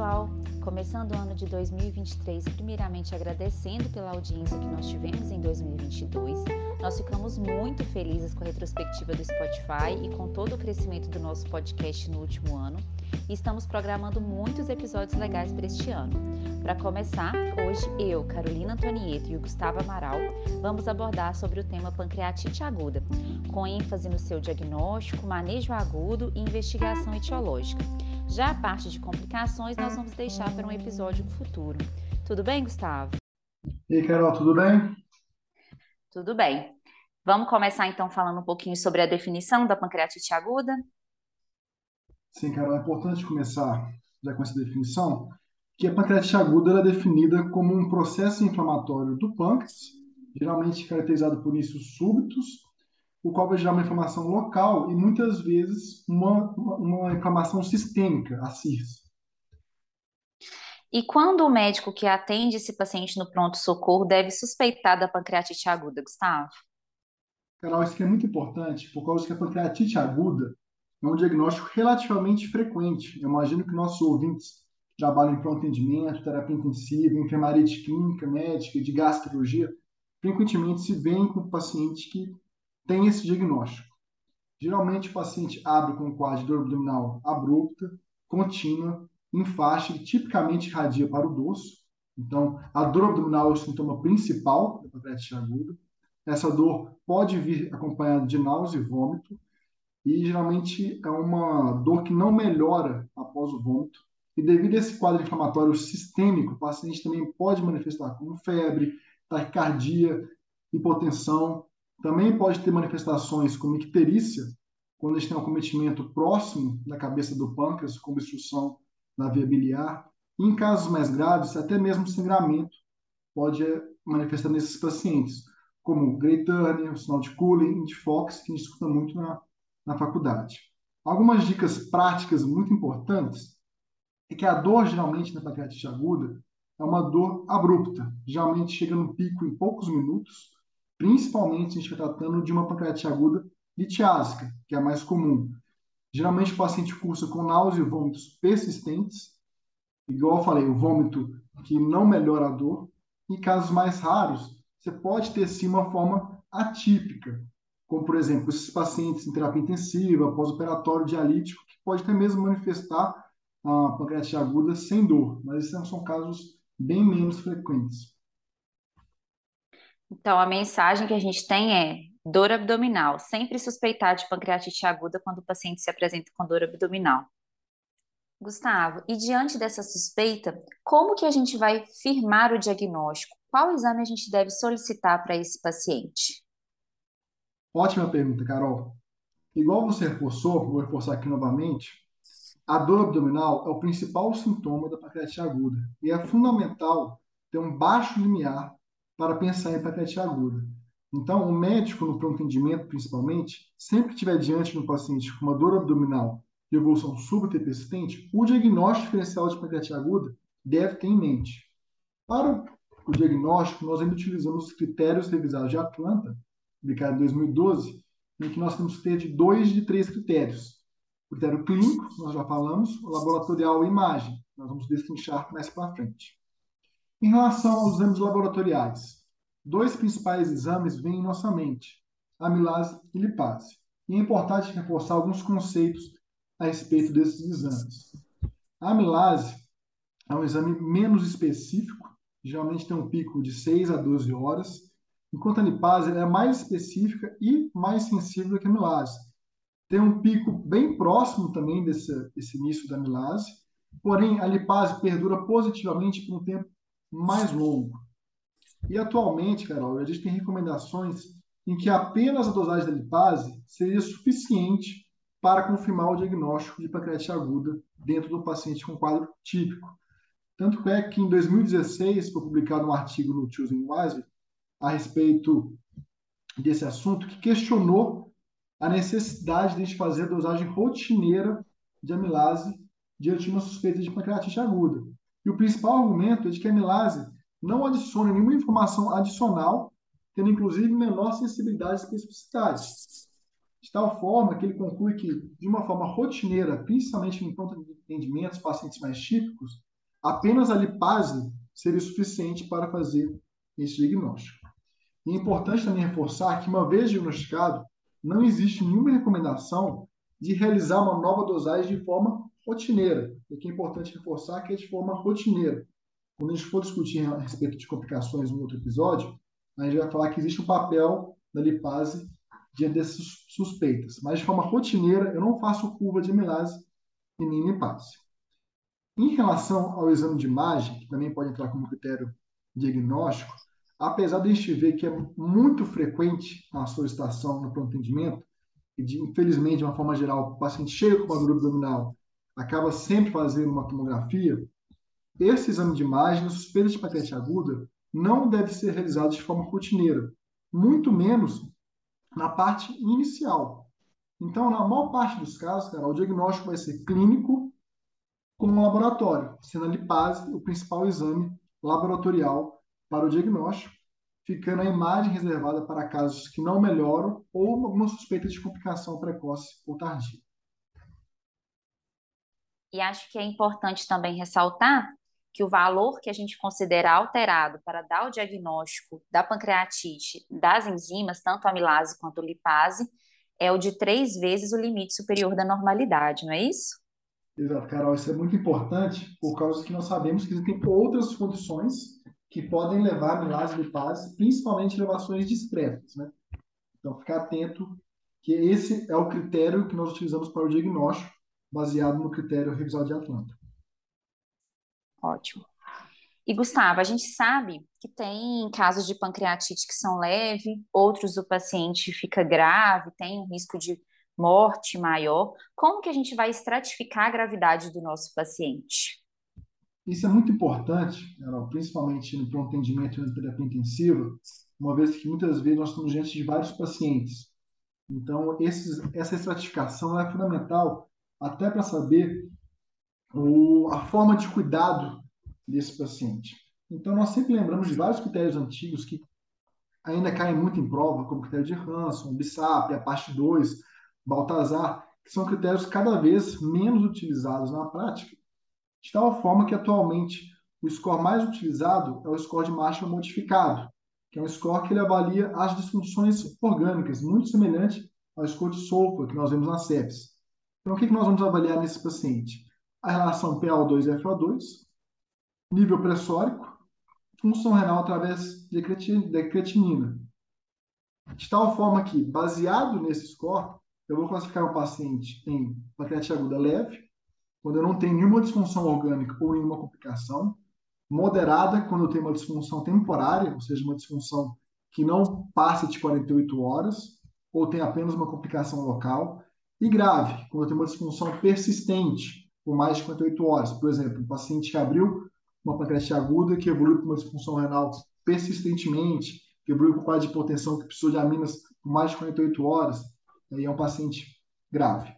pessoal! Começando o ano de 2023, primeiramente agradecendo pela audiência que nós tivemos em 2022. Nós ficamos muito felizes com a retrospectiva do Spotify e com todo o crescimento do nosso podcast no último ano. E estamos programando muitos episódios legais para este ano. Para começar, hoje eu, Carolina Antonieto e o Gustavo Amaral vamos abordar sobre o tema pancreatite aguda, com ênfase no seu diagnóstico, manejo agudo e investigação etiológica. Já a parte de complicações nós vamos deixar para um episódio futuro. Tudo bem, Gustavo? E aí, Carol, tudo bem? Tudo bem. Vamos começar então falando um pouquinho sobre a definição da pancreatite aguda? Sim, Carol, é importante começar já com essa definição, que a pancreatite aguda é definida como um processo inflamatório do pâncreas, geralmente caracterizado por inícios súbitos o qual vai gerar uma inflamação local e muitas vezes uma, uma, inflamação sistêmica, a CIRS. E quando o médico que atende esse paciente no pronto-socorro deve suspeitar da pancreatite aguda, Gustavo? Carol, isso aqui é muito importante, por causa que a pancreatite aguda é um diagnóstico relativamente frequente. Eu imagino que nossos ouvintes trabalham em pronto atendimento, terapia intensiva, enfermaria de clínica, médica, de gastrologia, frequentemente se vêem com paciente que tem esse diagnóstico. Geralmente o paciente abre com um quadro de dor abdominal abrupta, contínua, em faixa, que tipicamente irradia para o dorso. Então, a dor abdominal é o sintoma principal da pancreatite aguda. Essa dor pode vir acompanhada de náusea e vômito, e geralmente é uma dor que não melhora após o vômito. E devido a esse quadro inflamatório sistêmico, o paciente também pode manifestar como febre, taquicardia, hipotensão, também pode ter manifestações como icterícia, quando a gente tem um acometimento próximo da cabeça do pâncreas, com obstrução na via biliar. Em casos mais graves, até mesmo sangramento pode manifestar nesses pacientes, como Grey Turner, o sinal de Cullen, de Fox, que a gente escuta muito na, na faculdade. Algumas dicas práticas muito importantes é que a dor, geralmente, na pancreatite aguda, é uma dor abrupta. Geralmente chega no pico em poucos minutos, principalmente se a gente está tratando de uma pancreatite aguda litiásica, que é a mais comum. Geralmente o paciente cursa com náusea e vômitos persistentes, igual eu falei, o vômito que não melhora a dor. Em casos mais raros, você pode ter sim uma forma atípica, como por exemplo, esses pacientes em terapia intensiva, pós-operatório dialítico, que pode até mesmo manifestar a pancreatite aguda sem dor, mas esses são casos bem menos frequentes. Então, a mensagem que a gente tem é dor abdominal. Sempre suspeitar de pancreatite aguda quando o paciente se apresenta com dor abdominal. Gustavo, e diante dessa suspeita, como que a gente vai firmar o diagnóstico? Qual exame a gente deve solicitar para esse paciente? Ótima pergunta, Carol. Igual você reforçou, vou reforçar aqui novamente, a dor abdominal é o principal sintoma da pancreatite aguda e é fundamental ter um baixo limiar para pensar em hepatite aguda. Então, o médico, no pronto atendimento principalmente, sempre que estiver diante de um paciente com uma dor abdominal de evolução súbita e persistente, o diagnóstico diferencial de hepatite aguda deve ter em mente. Para o diagnóstico, nós ainda utilizamos os critérios revisados de Atlanta, publicado em 2012, em que nós temos que ter de dois de três critérios. Critério clínico, nós já falamos, o laboratorial e imagem. Nós vamos destrinchar mais para frente. Em relação aos exames laboratoriais, dois principais exames vêm em nossa mente, amilase e lipase. E é importante reforçar alguns conceitos a respeito desses exames. A amilase é um exame menos específico, geralmente tem um pico de 6 a 12 horas, enquanto a lipase é mais específica e mais sensível que a amilase. Tem um pico bem próximo também desse, desse início da amilase, porém a lipase perdura positivamente por um tempo mais longo. E atualmente, Carol, a gente tem recomendações em que apenas a dosagem da lipase seria suficiente para confirmar o diagnóstico de pancreatite aguda dentro do paciente com quadro típico. Tanto é que em 2016 foi publicado um artigo no Choosing Wisely a respeito desse assunto que questionou a necessidade de a gente fazer a dosagem rotineira de amilase diante de uma suspeita de pancreatite aguda. E o principal argumento é de que a amilase não adiciona nenhuma informação adicional, tendo inclusive menor sensibilidade e especificidade. De tal forma que ele conclui que, de uma forma rotineira, principalmente em pronto atendimentos, pacientes mais típicos, apenas a lipase seria suficiente para fazer esse diagnóstico. E é importante também reforçar que, uma vez diagnosticado, não existe nenhuma recomendação de realizar uma nova dosagem de forma rotineira. E aqui é importante reforçar que é de forma rotineira. Quando a gente for discutir a respeito de complicações no outro episódio, a gente vai falar que existe um papel da lipase diante dessas suspeitas. Mas de forma rotineira, eu não faço curva de amilase e nem lipase. Em relação ao exame de imagem, que também pode entrar como critério diagnóstico, apesar de a gente ver que é muito frequente a solicitação no pronto atendimento, e de, infelizmente, de uma forma geral, o paciente chega com uma dor abdominal, acaba sempre fazendo uma tomografia, esse exame de imagem, suspeita de pancreatite aguda, não deve ser realizado de forma rotineira, muito menos na parte inicial. Então, na maior parte dos casos, cara, o diagnóstico vai ser clínico com um laboratório, sendo a lipase o principal exame laboratorial para o diagnóstico, ficando a imagem reservada para casos que não melhoram ou alguma suspeita de complicação precoce ou tardia. E acho que é importante também ressaltar que o valor que a gente considera alterado para dar o diagnóstico da pancreatite das enzimas, tanto amilase quanto lipase, é o de três vezes o limite superior da normalidade, não é isso? Exato, Carol, isso é muito importante por causa que nós sabemos que existem outras condições que podem levar a amilase e lipase, principalmente elevações discretas, né? Então, ficar atento que esse é o critério que nós utilizamos para o diagnóstico, baseado no critério revisado de Atlanta. Ótimo. E Gustavo, a gente sabe que tem casos de pancreatite que são leves, outros o paciente fica grave, tem um risco de morte maior. Como que a gente vai estratificar a gravidade do nosso paciente? Isso é muito importante, Carol, principalmente no atendimento na terapia intensiva, uma vez que muitas vezes nós estamos diante de vários pacientes. Então, esses, essa estratificação é fundamental até para saber o, a forma de cuidado desse paciente. Então, nós sempre lembramos de vários critérios antigos que ainda caem muito em prova, como o critério de Hanson, BISAP, a parte 2, Baltazar, que são critérios cada vez menos utilizados na prática, de tal forma que atualmente o score mais utilizado é o score de Marshall modificado, que é um score que ele avalia as disfunções orgânicas, muito semelhante ao score de Solfa que nós vemos na sepsis. Então, o que nós vamos avaliar nesse paciente? a relação PaO2 e FO2, nível pressórico, função renal através de creatinina. De tal forma que, baseado nesse score, eu vou classificar o paciente em pancreatite aguda leve, quando eu não tenho nenhuma disfunção orgânica ou nenhuma complicação, moderada, quando eu tenho uma disfunção temporária, ou seja, uma disfunção que não passa de 48 horas, ou tem apenas uma complicação local, e grave, quando tenho uma disfunção persistente, por mais de 58 horas. Por exemplo, um paciente que abriu uma pancreatite aguda, que evoluiu com uma disfunção renal persistentemente, que evoluiu com quadro de hipotensão, que precisou de aminas por mais de 48 horas, aí é um paciente grave.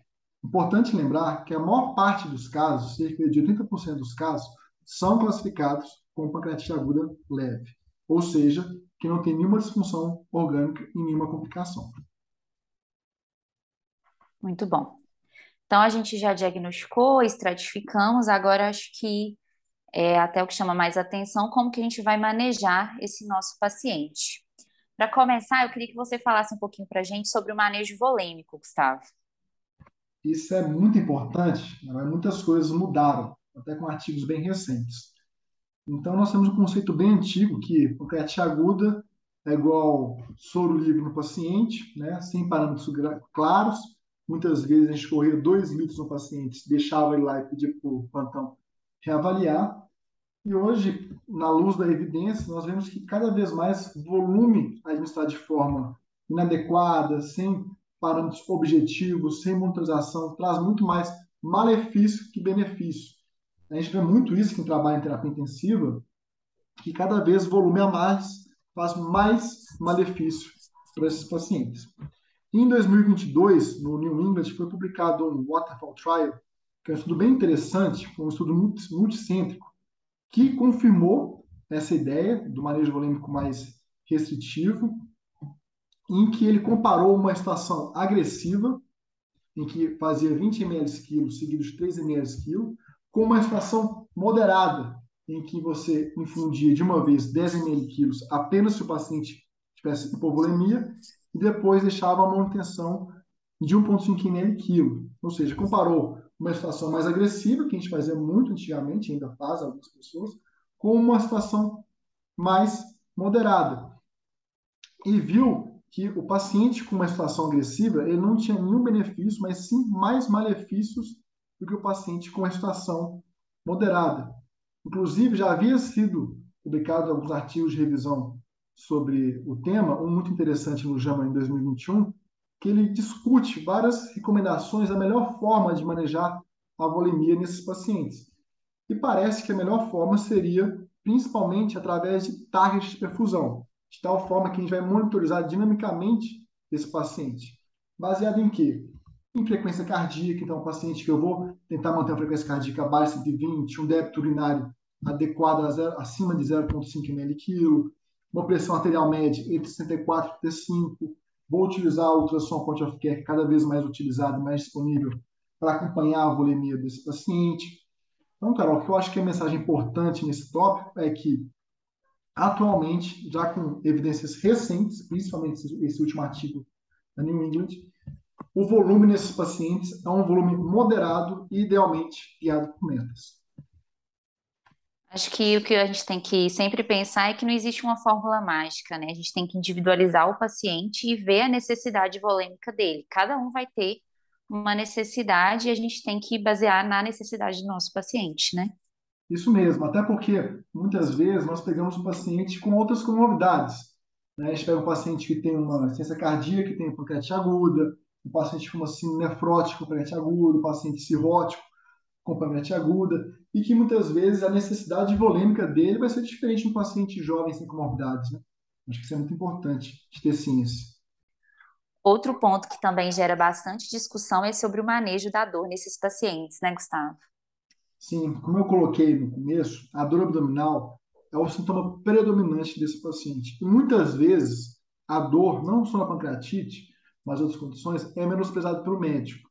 Importante lembrar que a maior parte dos casos, cerca de 80% dos casos, são classificados como pancreatite aguda leve, ou seja, que não tem nenhuma disfunção orgânica e nenhuma complicação. Muito bom. Então, a gente já diagnosticou, estratificamos, agora acho que é até o que chama mais atenção, como que a gente vai manejar esse nosso paciente. Para começar, eu queria que você falasse um pouquinho para a gente sobre o manejo volêmico, Gustavo. Isso é muito importante, né? muitas coisas mudaram, até com artigos bem recentes. Então, nós temos um conceito bem antigo que pancreatite aguda é igual soro livre no paciente, né? sem parâmetros claros, Muitas vezes a gente corria dois litros no paciente, deixava ele lá e pedia para o plantão reavaliar. E hoje, na luz da evidência, nós vemos que cada vez mais volume administrado de forma inadequada, sem parâmetros objetivos, sem monitorização, traz muito mais malefício que benefício. A gente vê muito isso quem trabalha em terapia intensiva, que cada vez volume a mais faz mais malefício para esses pacientes. Em 2022, no New England, foi publicado um Waterfall Trial, que é um estudo bem interessante, um estudo multicêntrico, que confirmou essa ideia do manejo volêmico mais restritivo, em que ele comparou uma estação agressiva, em que fazia 20 ml quilo seguidos de 3 ml quilo, com uma situação moderada, em que você infundia de uma vez 10 ml quilos apenas se o paciente tivesse hipovolemia e depois deixava a manutenção de 1,5 ml quilo. Ou seja, comparou uma situação mais agressiva, que a gente fazia muito antigamente, ainda faz algumas pessoas, com uma situação mais moderada. E viu que o paciente com uma situação agressiva, ele não tinha nenhum benefício, mas sim mais malefícios do que o paciente com uma situação moderada. Inclusive, já havia sido publicado alguns artigos de revisão sobre o tema, um muito interessante no JAMA em 2021, que ele discute várias recomendações da melhor forma de manejar a volemia nesses pacientes. E parece que a melhor forma seria principalmente através de targets de perfusão, de tal forma que a gente vai monitorizar dinamicamente esse paciente. Baseado em quê? Em frequência cardíaca, então, um paciente que eu vou tentar manter a frequência cardíaca abaixo de 120, um débito urinário adequado zero, acima de 0,5 ml quilo, uma pressão arterial média entre 64 e 35. Vou utilizar o ultrassom point of care, cada vez mais utilizado, mais disponível, para acompanhar a volemia desse paciente. Então, Carol, o que eu acho que é a mensagem importante nesse tópico é que, atualmente, já com evidências recentes, principalmente esse último artigo da New England, o volume nesses pacientes é um volume moderado e, idealmente, guiado por metas. Acho que o que a gente tem que sempre pensar é que não existe uma fórmula mágica, né? A gente tem que individualizar o paciente e ver a necessidade volêmica dele. Cada um vai ter uma necessidade e a gente tem que basear na necessidade do nosso paciente, né? Isso mesmo, até porque muitas vezes nós pegamos um paciente com outras comorbidades. Né? A gente pega um paciente que tem uma ciência cardíaca, que tem pancreatite aguda, um paciente com uma síndrome nefrótica pancreatite aguda, um paciente cirrótico com pancreatite aguda, e que muitas vezes a necessidade volêmica dele vai ser diferente de um paciente jovem sem comorbidades. Né? Acho que isso é muito importante de ter ciência. Outro ponto que também gera bastante discussão é sobre o manejo da dor nesses pacientes, né, Gustavo? Sim, como eu coloquei no começo, a dor abdominal é o sintoma predominante desse paciente. E muitas vezes a dor, não só na pancreatite, mas outras condições, é menosprezada pelo médico.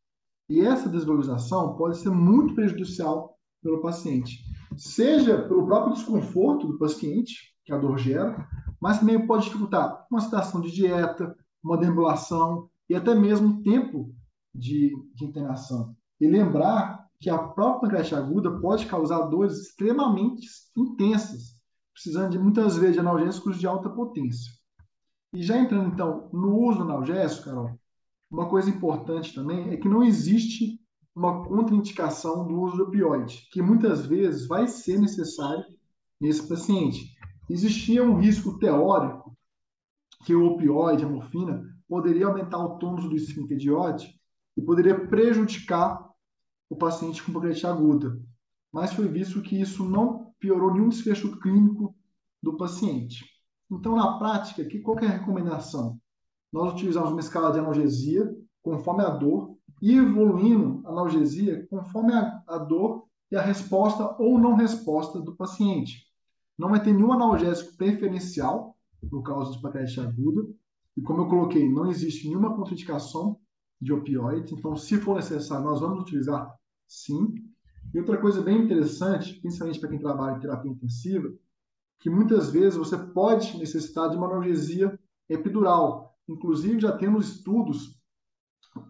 E essa desvalorização pode ser muito prejudicial pelo paciente, seja pelo próprio desconforto do paciente, que a dor gera, mas também pode dificultar uma situação de dieta, uma deambulação e até mesmo tempo de, de internação. E lembrar que a própria pancreatite aguda pode causar dores extremamente intensas, precisando de muitas vezes de analgésicos de alta potência. E já entrando então no uso analgésico, Carol, uma coisa importante também é que não existe uma contraindicação do uso de opioide, que muitas vezes vai ser necessário nesse paciente. Existia um risco teórico que o opioide, a morfina, poderia aumentar o tônus do esfíncter de e poderia prejudicar o paciente com pancreatite aguda. Mas foi visto que isso não piorou nenhum desfecho clínico do paciente. Então, na prática, que, qual é a recomendação? Nós utilizamos uma escala de analgesia conforme a dor e evoluindo a analgesia conforme a, a dor e a resposta ou não resposta do paciente. Não vai ter nenhum analgésico preferencial, no caso de pancreatite aguda. E como eu coloquei, não existe nenhuma contraindicação de opioides. Então, se for necessário, nós vamos utilizar sim. E outra coisa bem interessante, principalmente para quem trabalha em terapia intensiva, que muitas vezes você pode necessitar de uma analgesia epidural. Inclusive, já temos estudos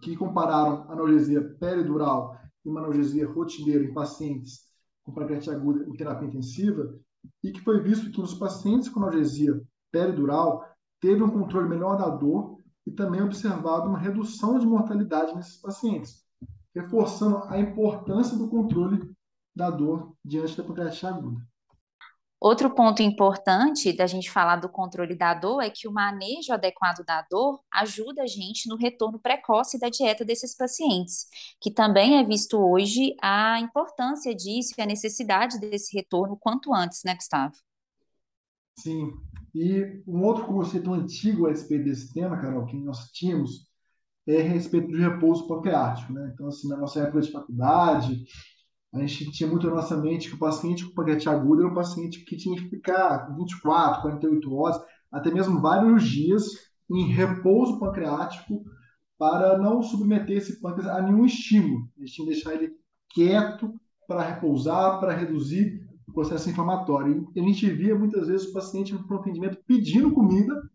que compararam analgesia peridural e uma analgesia rotineira em pacientes com pancreatite aguda em terapia intensiva e que foi visto que nos pacientes com analgesia peridural, teve um controle melhor da dor e também observado uma redução de mortalidade nesses pacientes, reforçando a importância do controle da dor diante da pancreatite aguda. Outro ponto importante da gente falar do controle da dor é que o manejo adequado da dor ajuda a gente no retorno precoce da dieta desses pacientes, que também é visto hoje a importância disso e a necessidade desse retorno quanto antes, né, Gustavo? Sim, e um outro conceito antigo a respeito desse tema, Carol, que nós tínhamos, é a respeito do repouso pancreático. Né? Então, assim, na nossa época de faculdade, a gente tinha muito na nossa mente que o paciente com pancreatite aguda era um paciente que tinha que ficar 24, 48 horas, até mesmo vários dias em repouso pancreático para não submeter esse pâncreas a nenhum estímulo. A gente tinha que deixar ele quieto para repousar, para reduzir o processo inflamatório. E a gente via muitas vezes o paciente no atendimento pedindo comida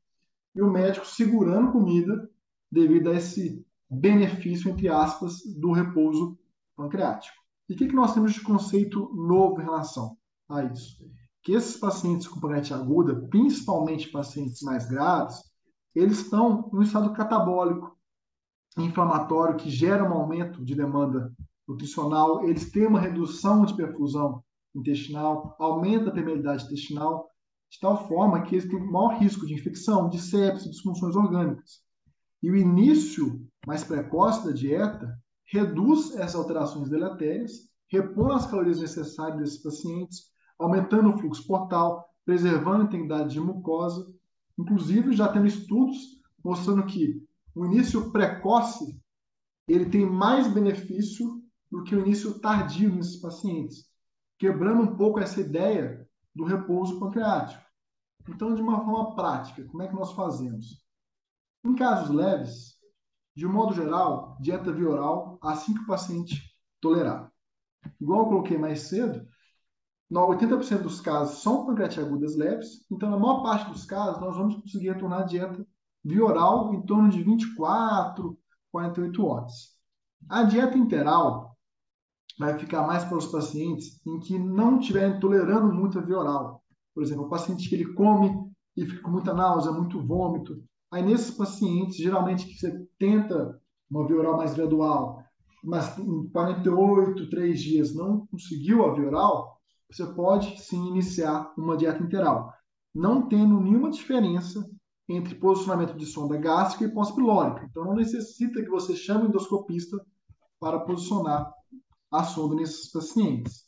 e o médico segurando comida devido a esse benefício, entre aspas, do repouso pancreático. E o que, que nós temos de conceito novo em relação a isso? Que esses pacientes com pancreatite aguda, principalmente pacientes mais graves, eles estão no estado catabólico, inflamatório, que gera um aumento de demanda nutricional, eles têm uma redução de perfusão intestinal, aumenta a permeabilidade intestinal, de tal forma que eles têm maior risco de infecção, de sepsis, disfunções orgânicas. E o início mais precoce da dieta reduz essas alterações deletérias, repõe as calorias necessárias desses pacientes, aumentando o fluxo portal, preservando a integridade de mucosa. Inclusive, já temos estudos mostrando que o início precoce ele tem mais benefício do que o início tardio nesses pacientes, quebrando um pouco essa ideia do repouso pancreático. Então, de uma forma prática, como é que nós fazemos? Em casos leves, de modo geral, dieta via oral assim que o paciente tolerar. Igual eu coloquei mais cedo, 80% dos casos são pancreatites agudas leves, então na maior parte dos casos nós vamos conseguir retornar a dieta via oral em torno de 24, 48 horas. A dieta interal vai ficar mais para os pacientes em que não estiverem tolerando muito a via oral. Por exemplo, o paciente que ele come e fica com muita náusea, muito vômito. Aí, nesses pacientes, geralmente que você tenta uma via oral mais gradual, mas em 48, 3 dias não conseguiu a via oral, você pode sim iniciar uma dieta interal, não tendo nenhuma diferença entre posicionamento de sonda gástrica e pós-pilórica. Então, não necessita que você chame o endoscopista para posicionar a sonda nesses pacientes.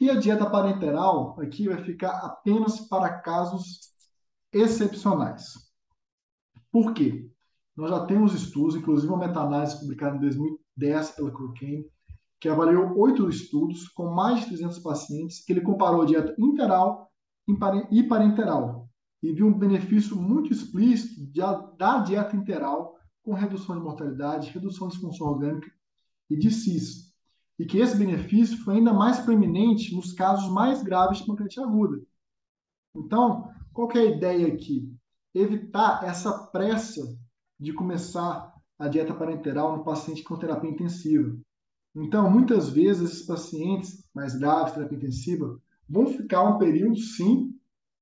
E a dieta parenteral aqui vai ficar apenas para casos excepcionais. Por quê? Nós já temos estudos, inclusive uma meta-análise publicada em 2010 pela Cochrane, que avaliou oito estudos com mais de 300 pacientes, que ele comparou a dieta interal e parenteral e viu um benefício muito explícito da dieta interal com redução de mortalidade, redução de disfunção orgânica e de CIS, e que esse benefício foi ainda mais preeminente nos casos mais graves de pancreatite aguda. Então, qual é a ideia aqui? Evitar essa pressa de começar a dieta parenteral no paciente com terapia intensiva. Então, muitas vezes, esses pacientes mais graves, terapia intensiva, vão ficar um período, sim,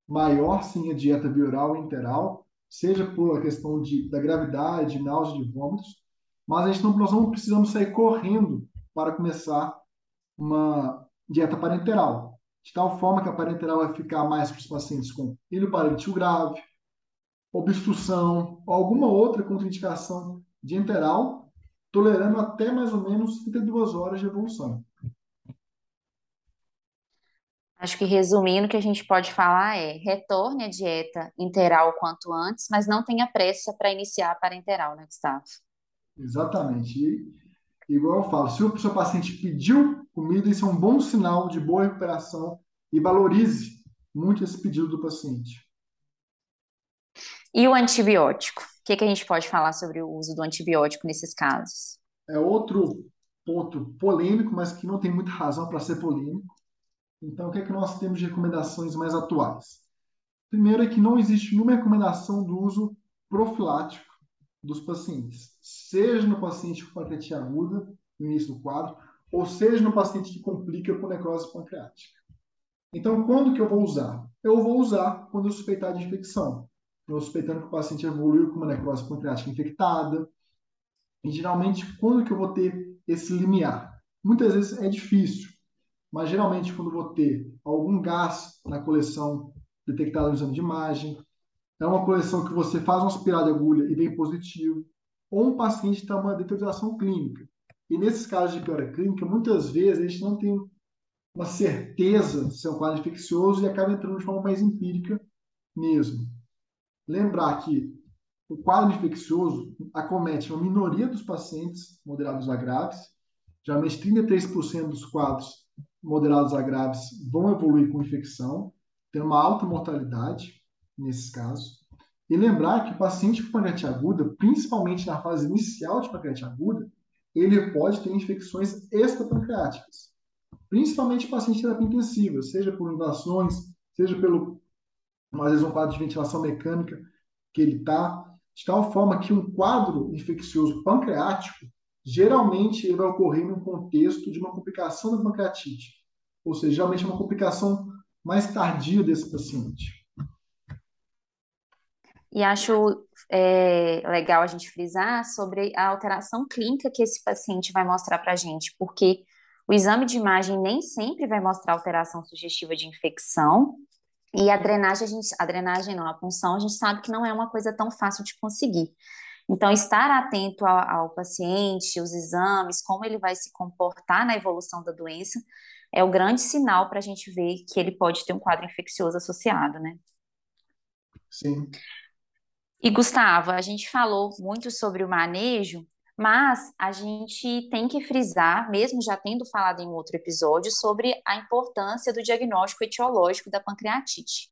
maior, sim, a dieta bioral e interal, seja por a questão de, da gravidade, náusea de vômitos, mas a gente não, nós não precisamos sair correndo para começar uma dieta parenteral, de tal forma que a parenteral vai ficar mais para os pacientes com ilho grave, obstrução ou alguma outra contraindicação de enteral, tolerando até mais ou menos 32 horas de evolução. Acho que resumindo, o que a gente pode falar é retorne a dieta interal quanto antes, mas não tenha pressa para iniciar a parenteral, né, Gustavo? Exatamente. E igual eu falo, se o seu paciente pediu comida, isso é um bom sinal de boa recuperação e valorize muito esse pedido do paciente. E o antibiótico? O que, que a gente pode falar sobre o uso do antibiótico nesses casos? É outro ponto polêmico, mas que não tem muita razão para ser polêmico. Então, o que é que nós temos de recomendações mais atuais? Primeiro é que não existe nenhuma recomendação do uso profilático dos pacientes, seja no paciente com pancreatite aguda, no início do quadro, ou seja no paciente que complica com necrose pancreática. Então, quando que eu vou usar? Eu vou usar quando eu suspeitar de infecção. Eu suspeitando que o paciente evoluiu com uma necrose pancreática infectada. E geralmente, quando que eu vou ter esse limiar? Muitas vezes é difícil, mas geralmente quando eu vou ter algum gás na coleção detectado no exame de imagem, é uma coleção que você faz uma aspirada de agulha e vem positivo, ou um paciente está uma deterioração clínica. E nesses casos de piora clínica, muitas vezes a gente não tem uma certeza se é um quadro infeccioso e acaba entrando de forma mais empírica mesmo. Lembrar que o quadro infeccioso acomete uma minoria dos pacientes moderados a graves, geralmente 33% dos quadros moderados a graves vão evoluir com infecção, tendo uma alta mortalidade nesses casos. E lembrar que o paciente com pancreatite aguda, principalmente na fase inicial de pancreatite aguda, ele pode ter infecções extrapancreáticas. principalmente paciente de terapia intensiva, seja por inundações, seja pelo, às vezes, um quadro de ventilação mecânica que ele está, de tal forma que um quadro infeccioso pancreático, geralmente ele vai ocorrer num contexto de uma complicação da pancreatite, ou seja, geralmente é uma complicação mais tardia desse paciente. E acho é, legal a gente frisar sobre a alteração clínica que esse paciente vai mostrar para a gente, porque o exame de imagem nem sempre vai mostrar alteração sugestiva de infecção, e a drenagem, a, gente, a drenagem não, a punção, a gente sabe que não é uma coisa tão fácil de conseguir. Então, estar atento ao, ao paciente, os exames, como ele vai se comportar na evolução da doença, é o grande sinal para a gente ver que ele pode ter um quadro infeccioso associado, né? Sim. E Gustavo, a gente falou muito sobre o manejo, mas a gente tem que frisar, mesmo já tendo falado em outro episódio, sobre a importância do diagnóstico etiológico da pancreatite.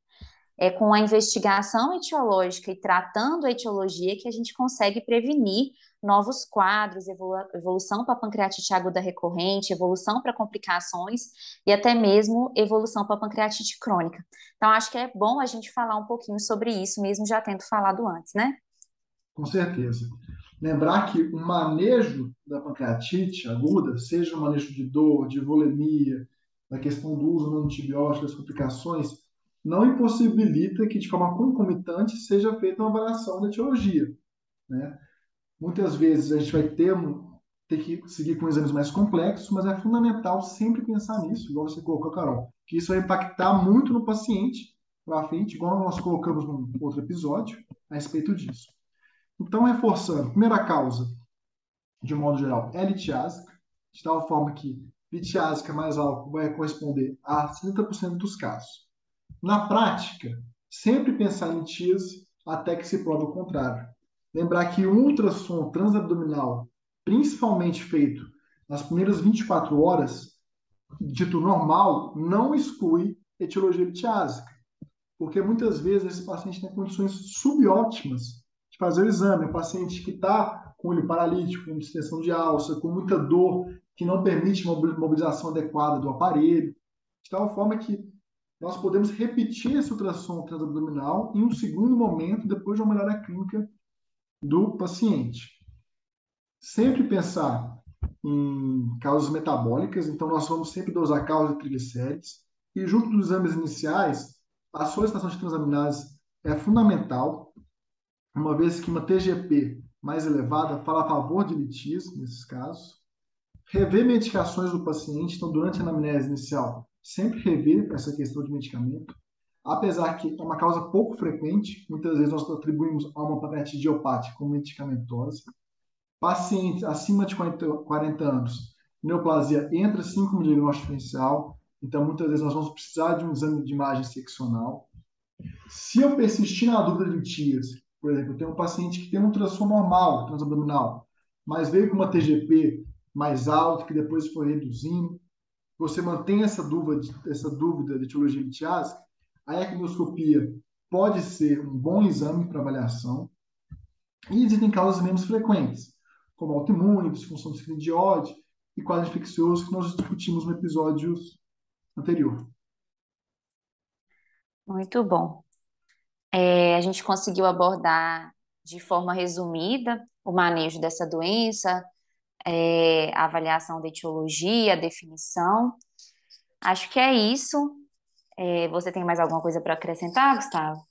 É com a investigação etiológica e tratando a etiologia que a gente consegue prevenir novos quadros, evolução para pancreatite aguda recorrente, evolução para complicações e até mesmo evolução para pancreatite crônica. Então, acho que é bom a gente falar um pouquinho sobre isso, mesmo já tendo falado antes, né? Com certeza. Lembrar que o manejo da pancreatite aguda, seja o manejo de dor, de volemia, da questão do uso do antibiótico, das complicações, não impossibilita que de forma concomitante seja feita uma avaliação da etiologia. Né? Muitas vezes a gente vai ter, ter que seguir com exames mais complexos, mas é fundamental sempre pensar nisso, igual você colocou, Carol, que isso vai impactar muito no paciente para frente, igual nós colocamos no outro episódio a respeito disso. Então, reforçando, primeira causa, de modo geral, é litiásica, de tal forma que litiásica mais álcool vai corresponder a 70% dos casos. Na prática, sempre pensar em litíase até que se prove o contrário. Lembrar que o ultrassom transabdominal, principalmente feito nas primeiras 24 horas, dito normal, não exclui etiologia litiásica, porque muitas vezes esse paciente tem condições subótimas de fazer o exame. O paciente que está com olho paralítico, com distensão de alça, com muita dor, que não permite mobilização adequada do aparelho, de tal forma que nós podemos repetir esse ultrassom transabdominal em um segundo momento, depois de uma melhora clínica do paciente. Sempre pensar em causas metabólicas, então nós vamos sempre dosar causa de triglicérides, e junto dos exames iniciais, a solicitação de transaminases é fundamental, uma vez que uma TGP mais elevada fala a favor de litíase nesses casos. Rever medicações do paciente, então durante a anamnese inicial, sempre rever essa questão de medicamento. Apesar que é uma causa pouco frequente, muitas vezes nós atribuímos a uma pancreatite idiopática como medicamentosa. Pacientes acima de 40, 40 anos, neoplasia entra sim como diagnóstico diferencial, então muitas vezes nós vamos precisar de um exame de imagem seccional. Se eu persistir na dúvida de litíase, por exemplo, tenho um paciente que tem um ultrassom normal, transabdominal, mas veio com uma TGP mais alta, que depois foi reduzindo, você mantém essa dúvida, essa dúvida de etiologia litiásica, a ecnoscopia pode ser um bom exame para avaliação. E existem causas menos frequentes, como autoimune, disfunção do de e quadro infeccioso que nós discutimos no episódio anterior. Muito bom. É, a gente conseguiu abordar de forma resumida o manejo dessa doença, é, a avaliação da etiologia, a definição. Acho que é isso. É, você tem mais alguma coisa para acrescentar, Gustavo?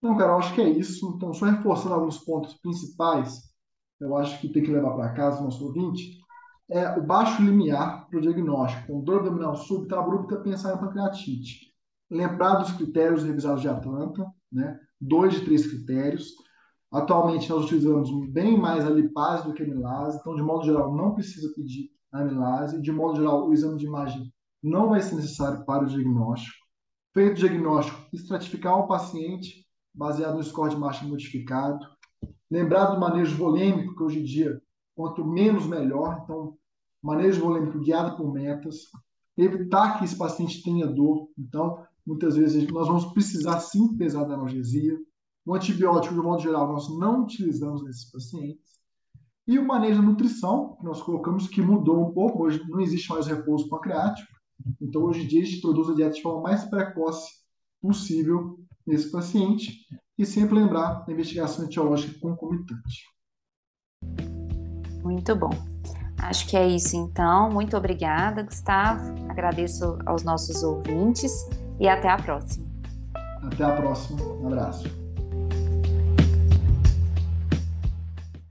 Não, cara, eu acho que é isso. Então, só reforçando alguns pontos principais, eu acho que tem que levar para casa o nosso ouvinte, é o baixo limiar para o diagnóstico. Então, dor abdominal súbita, abrupta, pensar em pancreatite. Lembrar dos critérios revisados de Atlanta, né? dois de três critérios. Atualmente nós utilizamos bem mais a lipase do que a amilase, então de modo geral não precisa pedir amilase, de modo geral o exame de imagem não vai ser necessário para o diagnóstico. Feito o diagnóstico, estratificar o paciente baseado no score de marcha modificado. Lembrar do manejo volêmico, que hoje em dia, quanto menos melhor, então manejo volêmico guiado por metas. Evitar que esse paciente tenha dor, então muitas vezes nós vamos precisar sim pesar da analgesia. O antibiótico, de modo geral, nós não utilizamos nesses pacientes. E o manejo da nutrição, que nós colocamos que mudou um pouco, hoje não existe mais repouso pancreático, então hoje em dia a gente introduz a dieta de forma mais precoce possível nesse paciente e sempre lembrar da investigação etiológica concomitante. Muito bom. Acho que é isso então. Muito obrigada, Gustavo. Agradeço aos nossos ouvintes e até a próxima. Até a próxima. Um abraço.